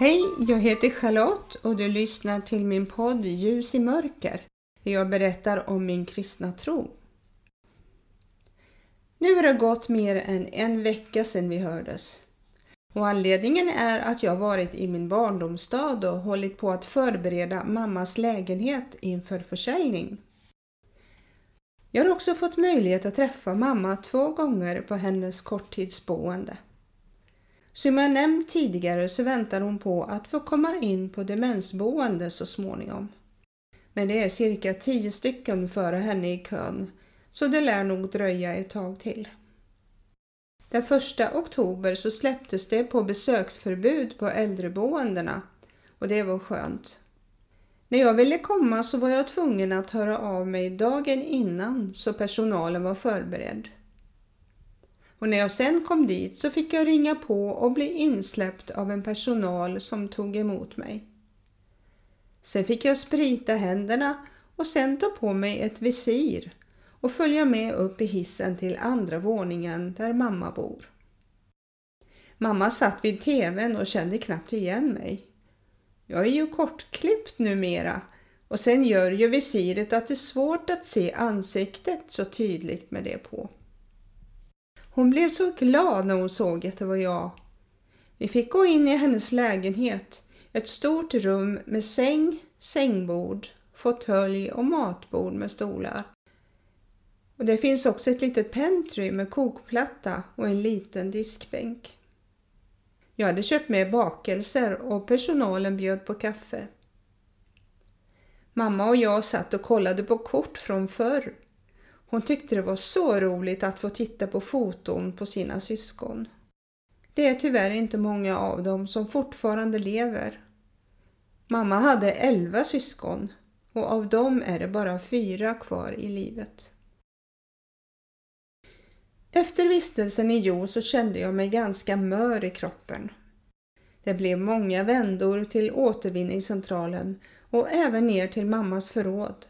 Hej, jag heter Charlotte och du lyssnar till min podd Ljus i mörker. Jag berättar om min kristna tro. Nu har det gått mer än en vecka sedan vi hördes. Och anledningen är att jag varit i min barndomsstad och hållit på att förbereda mammas lägenhet inför försäljning. Jag har också fått möjlighet att träffa mamma två gånger på hennes korttidsboende. Som jag nämnt tidigare så väntar hon på att få komma in på demensboende så småningom. Men det är cirka tio stycken före henne i kön så det lär nog dröja ett tag till. Den första oktober så släpptes det på besöksförbud på äldreboendena och det var skönt. När jag ville komma så var jag tvungen att höra av mig dagen innan så personalen var förberedd. Och när jag sen kom dit så fick jag ringa på och bli insläppt av en personal som tog emot mig. Sen fick jag sprita händerna och sen ta på mig ett visir och följa med upp i hissen till andra våningen där mamma bor. Mamma satt vid tvn och kände knappt igen mig. Jag är ju kortklippt numera och sen gör ju visiret att det är svårt att se ansiktet så tydligt med det på. Hon blev så glad när hon såg att det var jag. Vi fick gå in i hennes lägenhet, ett stort rum med säng, sängbord, fåtölj och matbord med stolar. Och det finns också ett litet pentry med kokplatta och en liten diskbänk. Jag hade köpt med bakelser och personalen bjöd på kaffe. Mamma och jag satt och kollade på kort från förr hon tyckte det var så roligt att få titta på foton på sina syskon. Det är tyvärr inte många av dem som fortfarande lever. Mamma hade elva syskon och av dem är det bara fyra kvar i livet. Efter vistelsen i Jo så kände jag mig ganska mör i kroppen. Det blev många vändor till återvinningscentralen och även ner till mammas förråd.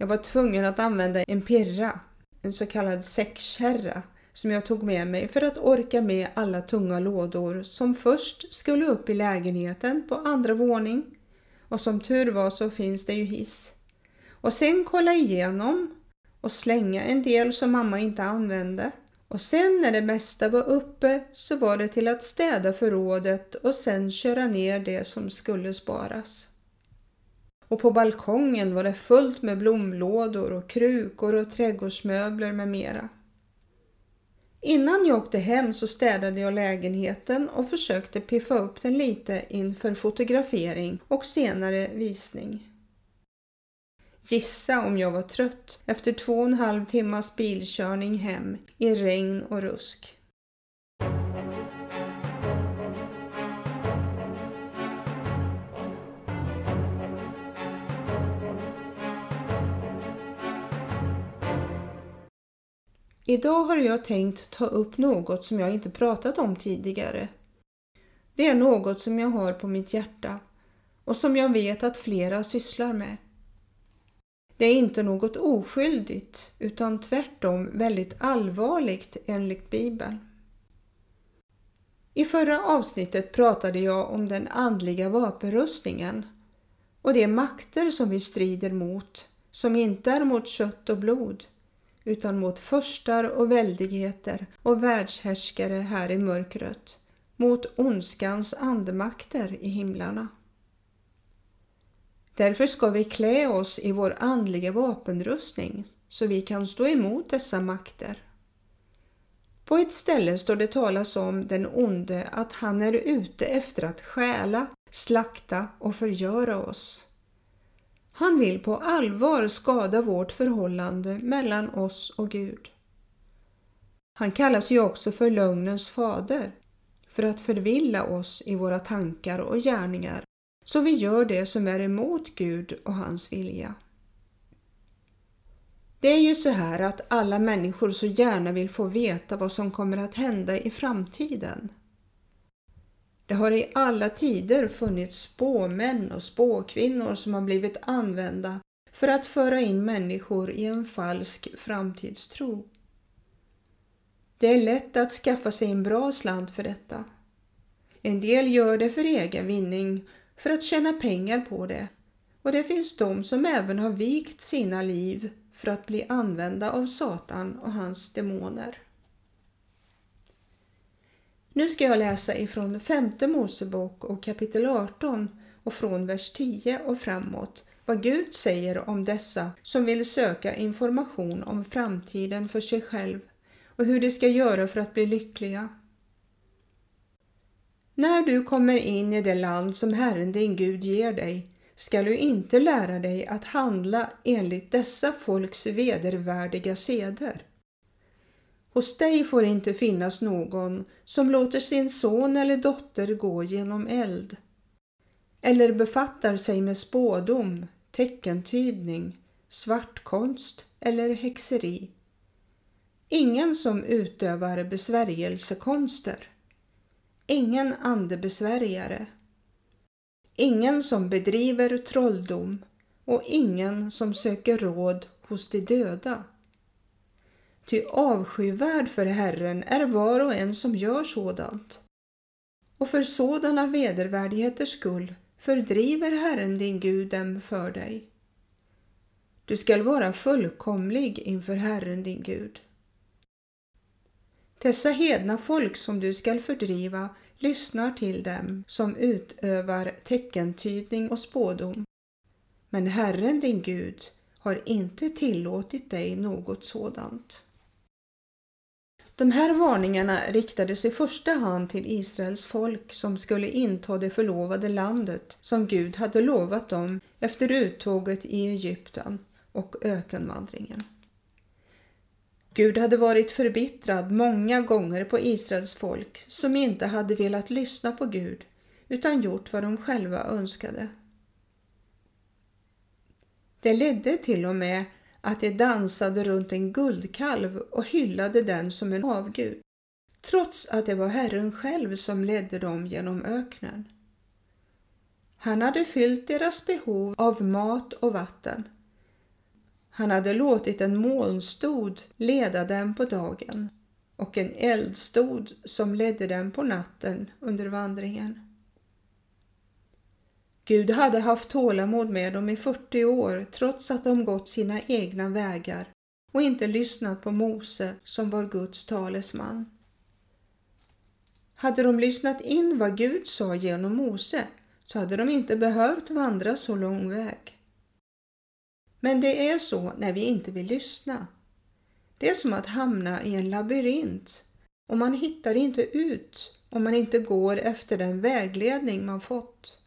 Jag var tvungen att använda en pirra, en så kallad säckkärra, som jag tog med mig för att orka med alla tunga lådor som först skulle upp i lägenheten på andra våning och som tur var så finns det ju hiss. Och sen kolla igenom och slänga en del som mamma inte använde. Och sen när det mesta var uppe så var det till att städa förrådet och sen köra ner det som skulle sparas och på balkongen var det fullt med blomlådor och krukor och trädgårdsmöbler med mera. Innan jag åkte hem så städade jag lägenheten och försökte piffa upp den lite inför fotografering och senare visning. Gissa om jag var trött efter två och en halv timmas bilkörning hem i regn och rusk. Idag har jag tänkt ta upp något som jag inte pratat om tidigare. Det är något som jag har på mitt hjärta och som jag vet att flera sysslar med. Det är inte något oskyldigt utan tvärtom väldigt allvarligt enligt Bibeln. I förra avsnittet pratade jag om den andliga vapenrustningen och de makter som vi strider mot som inte är mot kött och blod utan mot förstar och väldigheter och världshärskare här i mörkret, mot ondskans andemakter i himlarna. Därför ska vi klä oss i vår andliga vapenrustning så vi kan stå emot dessa makter. På ett ställe står det talas om den onde att han är ute efter att stjäla, slakta och förgöra oss. Han vill på allvar skada vårt förhållande mellan oss och Gud. Han kallas ju också för lögnens fader för att förvilla oss i våra tankar och gärningar så vi gör det som är emot Gud och hans vilja. Det är ju så här att alla människor så gärna vill få veta vad som kommer att hända i framtiden. Det har i alla tider funnits spåmän och spåkvinnor som har blivit använda för att föra in människor i en falsk framtidstro. Det är lätt att skaffa sig en bra slant för detta. En del gör det för egen vinning, för att tjäna pengar på det. Och det finns de som även har vikt sina liv för att bli använda av Satan och hans demoner. Nu ska jag läsa ifrån femte Mosebok och kapitel 18 och från vers 10 och framåt vad Gud säger om dessa som vill söka information om framtiden för sig själv och hur de ska göra för att bli lyckliga. När du kommer in i det land som Herren din Gud ger dig skall du inte lära dig att handla enligt dessa folks vedervärdiga seder. Hos dig får inte finnas någon som låter sin son eller dotter gå genom eld eller befattar sig med spådom, teckentydning, svartkonst eller häxeri. Ingen som utövar besvärjelsekonster. Ingen andebesvärjare. Ingen som bedriver trolldom och ingen som söker råd hos de döda. Ty avskyvärd för Herren är var och en som gör sådant. Och för sådana vedervärdigheters skull fördriver Herren din Gud dem för dig. Du skall vara fullkomlig inför Herren din Gud. Dessa hedna folk som du skall fördriva lyssnar till dem som utövar teckentydning och spådom. Men Herren din Gud har inte tillåtit dig något sådant. De här varningarna riktades i första hand till Israels folk som skulle inta det förlovade landet som Gud hade lovat dem efter uttåget i Egypten och ökenvandringen. Gud hade varit förbittrad många gånger på Israels folk som inte hade velat lyssna på Gud utan gjort vad de själva önskade. Det ledde till och med att de dansade runt en guldkalv och hyllade den som en avgud, trots att det var Herren själv som ledde dem genom öknen. Han hade fyllt deras behov av mat och vatten. Han hade låtit en molnstod leda dem på dagen och en eldstod som ledde dem på natten under vandringen. Gud hade haft tålamod med dem i 40 år trots att de gått sina egna vägar och inte lyssnat på Mose som var Guds talesman. Hade de lyssnat in vad Gud sa genom Mose så hade de inte behövt vandra så lång väg. Men det är så när vi inte vill lyssna. Det är som att hamna i en labyrint och man hittar inte ut om man inte går efter den vägledning man fått.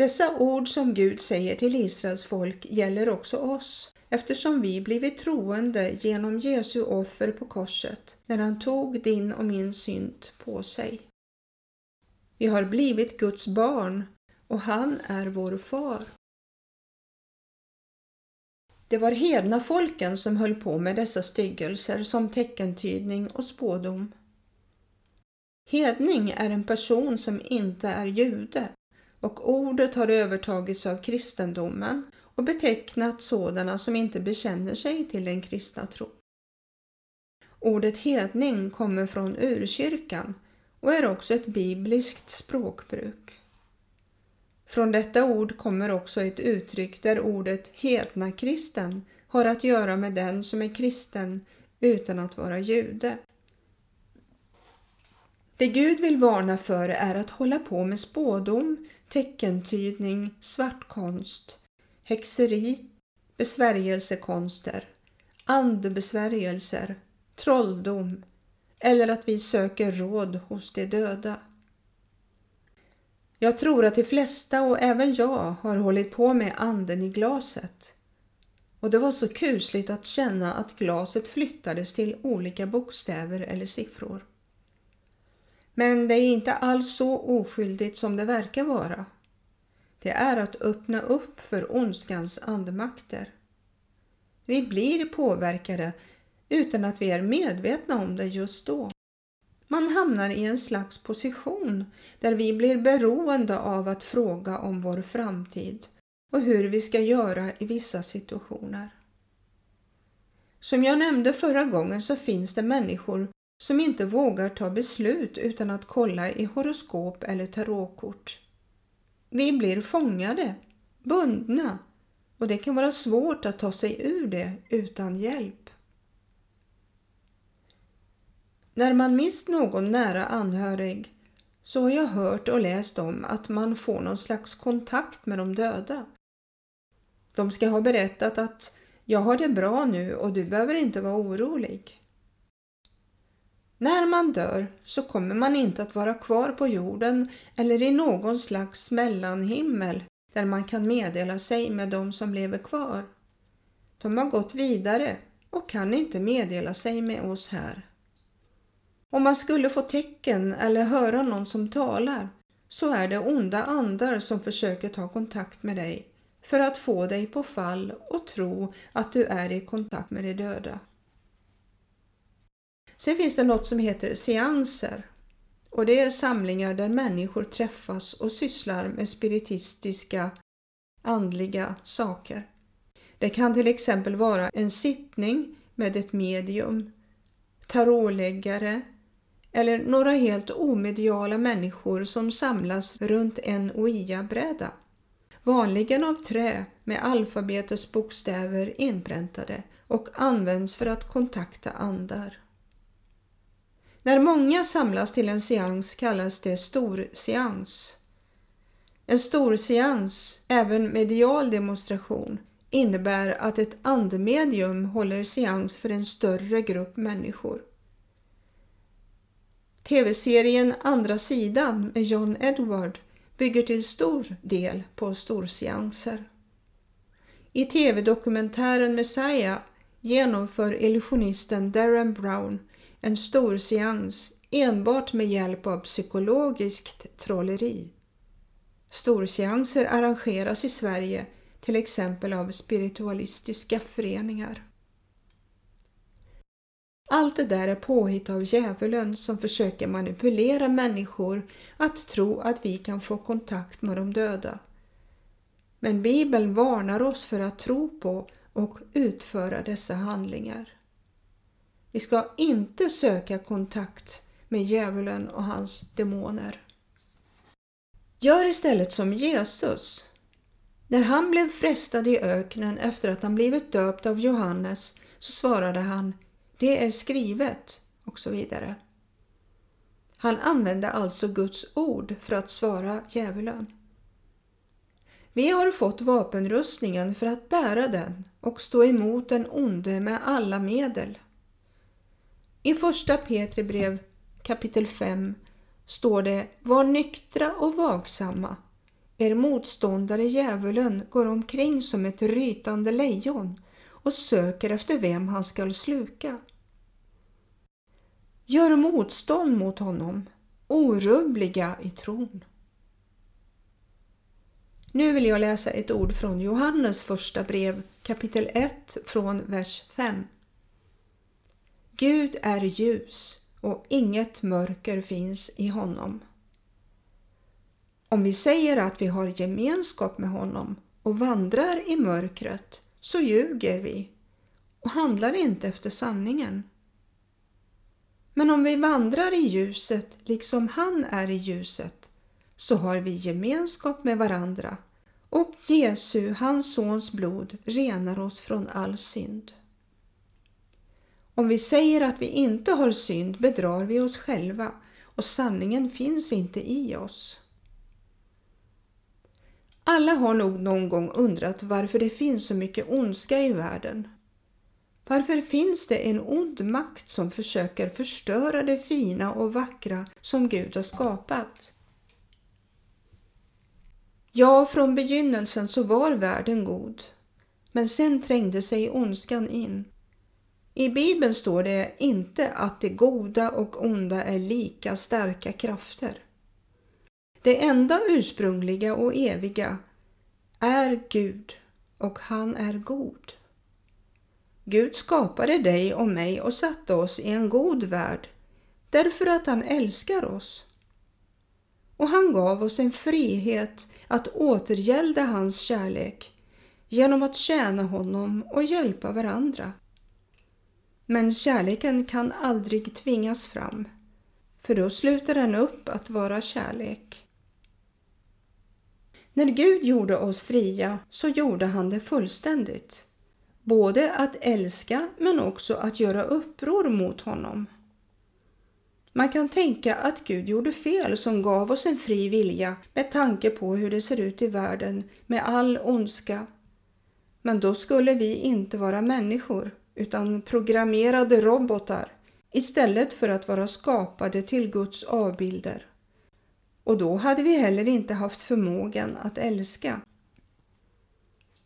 Dessa ord som Gud säger till Israels folk gäller också oss eftersom vi blivit troende genom Jesu offer på korset när han tog din och min synd på sig. Vi har blivit Guds barn och han är vår far. Det var hedna folken som höll på med dessa styggelser som teckentydning och spådom. Hedning är en person som inte är jude och ordet har övertagits av kristendomen och betecknat sådana som inte bekänner sig till den kristna tro. Ordet hedning kommer från urkyrkan och är också ett bibliskt språkbruk. Från detta ord kommer också ett uttryck där ordet hedna kristen har att göra med den som är kristen utan att vara jude. Det Gud vill varna för är att hålla på med spådom, teckentydning, svartkonst, häxeri, besvärjelsekonster, andebesvärjelser, trolldom eller att vi söker råd hos de döda. Jag tror att de flesta och även jag har hållit på med anden i glaset. Och det var så kusligt att känna att glaset flyttades till olika bokstäver eller siffror. Men det är inte alls så oskyldigt som det verkar vara. Det är att öppna upp för ondskans andemakter. Vi blir påverkade utan att vi är medvetna om det just då. Man hamnar i en slags position där vi blir beroende av att fråga om vår framtid och hur vi ska göra i vissa situationer. Som jag nämnde förra gången så finns det människor som inte vågar ta beslut utan att kolla i horoskop eller tarotkort. Vi blir fångade, bundna och det kan vara svårt att ta sig ur det utan hjälp. När man mist någon nära anhörig så har jag hört och läst om att man får någon slags kontakt med de döda. De ska ha berättat att jag har det bra nu och du behöver inte vara orolig. När man dör så kommer man inte att vara kvar på jorden eller i någon slags mellanhimmel där man kan meddela sig med de som lever kvar. De har gått vidare och kan inte meddela sig med oss här. Om man skulle få tecken eller höra någon som talar så är det onda andar som försöker ta kontakt med dig för att få dig på fall och tro att du är i kontakt med de döda. Sen finns det något som heter seanser och det är samlingar där människor träffas och sysslar med spiritistiska, andliga saker. Det kan till exempel vara en sittning med ett medium, tarotläggare eller några helt omediala människor som samlas runt en Ouija-bräda. Vanligen av trä med alfabetets bokstäver inpräntade och används för att kontakta andar. När många samlas till en seans kallas det storseans. En storseans, även medial demonstration, innebär att ett andemedium håller seans för en större grupp människor. TV-serien Andra sidan med John Edward bygger till stor del på storseanser. I TV-dokumentären Messiah genomför illusionisten Darren Brown en stor seans enbart med hjälp av psykologiskt trolleri. Storseanser arrangeras i Sverige till exempel av spiritualistiska föreningar. Allt det där är påhitt av djävulen som försöker manipulera människor att tro att vi kan få kontakt med de döda. Men Bibeln varnar oss för att tro på och utföra dessa handlingar. Vi ska inte söka kontakt med djävulen och hans demoner. Gör istället som Jesus. När han blev frestad i öknen efter att han blivit döpt av Johannes så svarade han Det är skrivet och så vidare. Han använde alltså Guds ord för att svara djävulen. Vi har fått vapenrustningen för att bära den och stå emot den onde med alla medel. I första Petri brev kapitel 5 står det Var nyktra och vaksamma. Er motståndare djävulen går omkring som ett rytande lejon och söker efter vem han skall sluka. Gör motstånd mot honom, orubbliga i tron. Nu vill jag läsa ett ord från Johannes första brev kapitel 1 från vers 5. Gud är ljus och inget mörker finns i honom. Om vi säger att vi har gemenskap med honom och vandrar i mörkret så ljuger vi och handlar inte efter sanningen. Men om vi vandrar i ljuset liksom han är i ljuset så har vi gemenskap med varandra och Jesu, hans sons blod, renar oss från all synd. Om vi säger att vi inte har synd bedrar vi oss själva och sanningen finns inte i oss. Alla har nog någon gång undrat varför det finns så mycket ondska i världen. Varför finns det en ond makt som försöker förstöra det fina och vackra som Gud har skapat? Ja, från begynnelsen så var världen god, men sen trängde sig ondskan in i Bibeln står det inte att det goda och onda är lika starka krafter. Det enda ursprungliga och eviga är Gud och han är god. Gud skapade dig och mig och satte oss i en god värld därför att han älskar oss. Och han gav oss en frihet att återgälda hans kärlek genom att tjäna honom och hjälpa varandra. Men kärleken kan aldrig tvingas fram, för då slutar den upp att vara kärlek. När Gud gjorde oss fria så gjorde han det fullständigt. Både att älska men också att göra uppror mot honom. Man kan tänka att Gud gjorde fel som gav oss en fri vilja med tanke på hur det ser ut i världen med all ondska. Men då skulle vi inte vara människor utan programmerade robotar istället för att vara skapade till Guds avbilder. Och då hade vi heller inte haft förmågan att älska.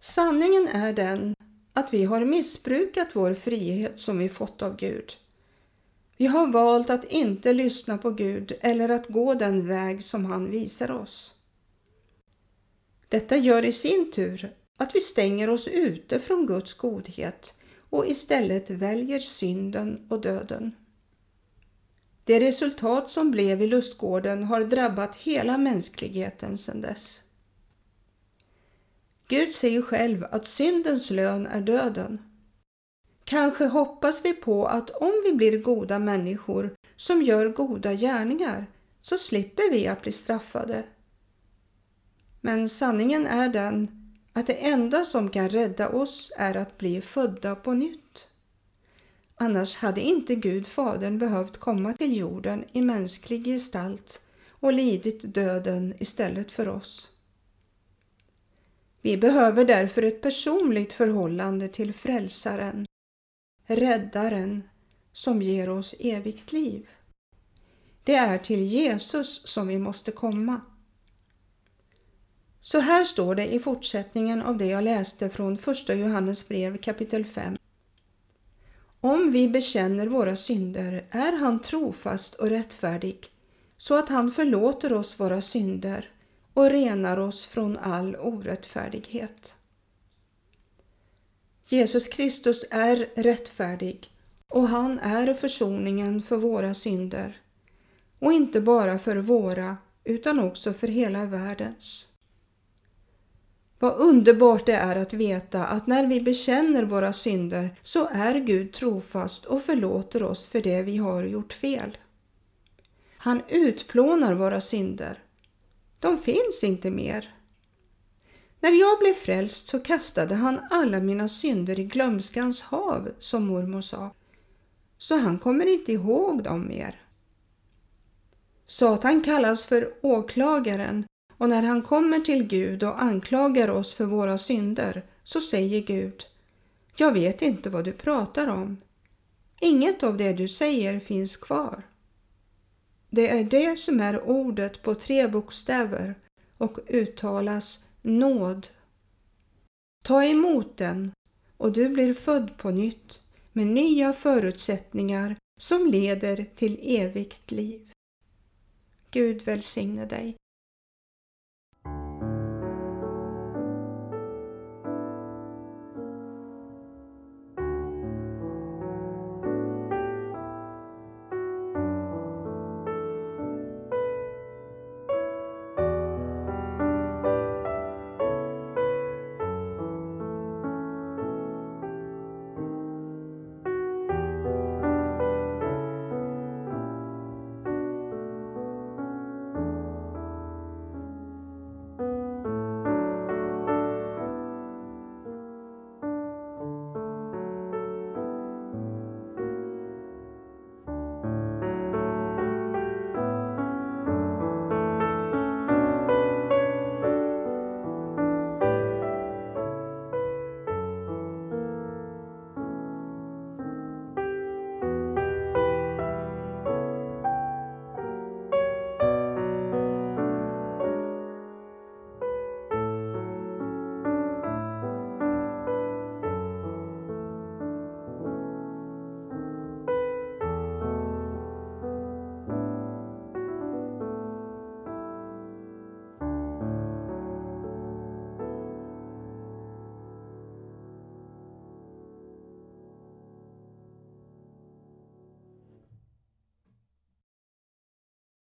Sanningen är den att vi har missbrukat vår frihet som vi fått av Gud. Vi har valt att inte lyssna på Gud eller att gå den väg som han visar oss. Detta gör i sin tur att vi stänger oss ute från Guds godhet och istället väljer synden och döden. Det resultat som blev i lustgården har drabbat hela mänskligheten sedan dess. Gud säger själv att syndens lön är döden. Kanske hoppas vi på att om vi blir goda människor som gör goda gärningar så slipper vi att bli straffade. Men sanningen är den att det enda som kan rädda oss är att bli födda på nytt. Annars hade inte Gud Fadern behövt komma till jorden i mänsklig gestalt och lidit döden istället för oss. Vi behöver därför ett personligt förhållande till Frälsaren, Räddaren, som ger oss evigt liv. Det är till Jesus som vi måste komma. Så här står det i fortsättningen av det jag läste från första Johannes brev kapitel 5. Om vi bekänner våra synder är han trofast och rättfärdig så att han förlåter oss våra synder och renar oss från all orättfärdighet. Jesus Kristus är rättfärdig och han är försoningen för våra synder och inte bara för våra utan också för hela världens. Vad underbart det är att veta att när vi bekänner våra synder så är Gud trofast och förlåter oss för det vi har gjort fel. Han utplånar våra synder. De finns inte mer. När jag blev frälst så kastade han alla mina synder i glömskans hav, som mormor sa. Så han kommer inte ihåg dem mer. Satan kallas för åklagaren och när han kommer till Gud och anklagar oss för våra synder så säger Gud Jag vet inte vad du pratar om. Inget av det du säger finns kvar. Det är det som är ordet på tre bokstäver och uttalas nåd. Ta emot den och du blir född på nytt med nya förutsättningar som leder till evigt liv. Gud välsigne dig.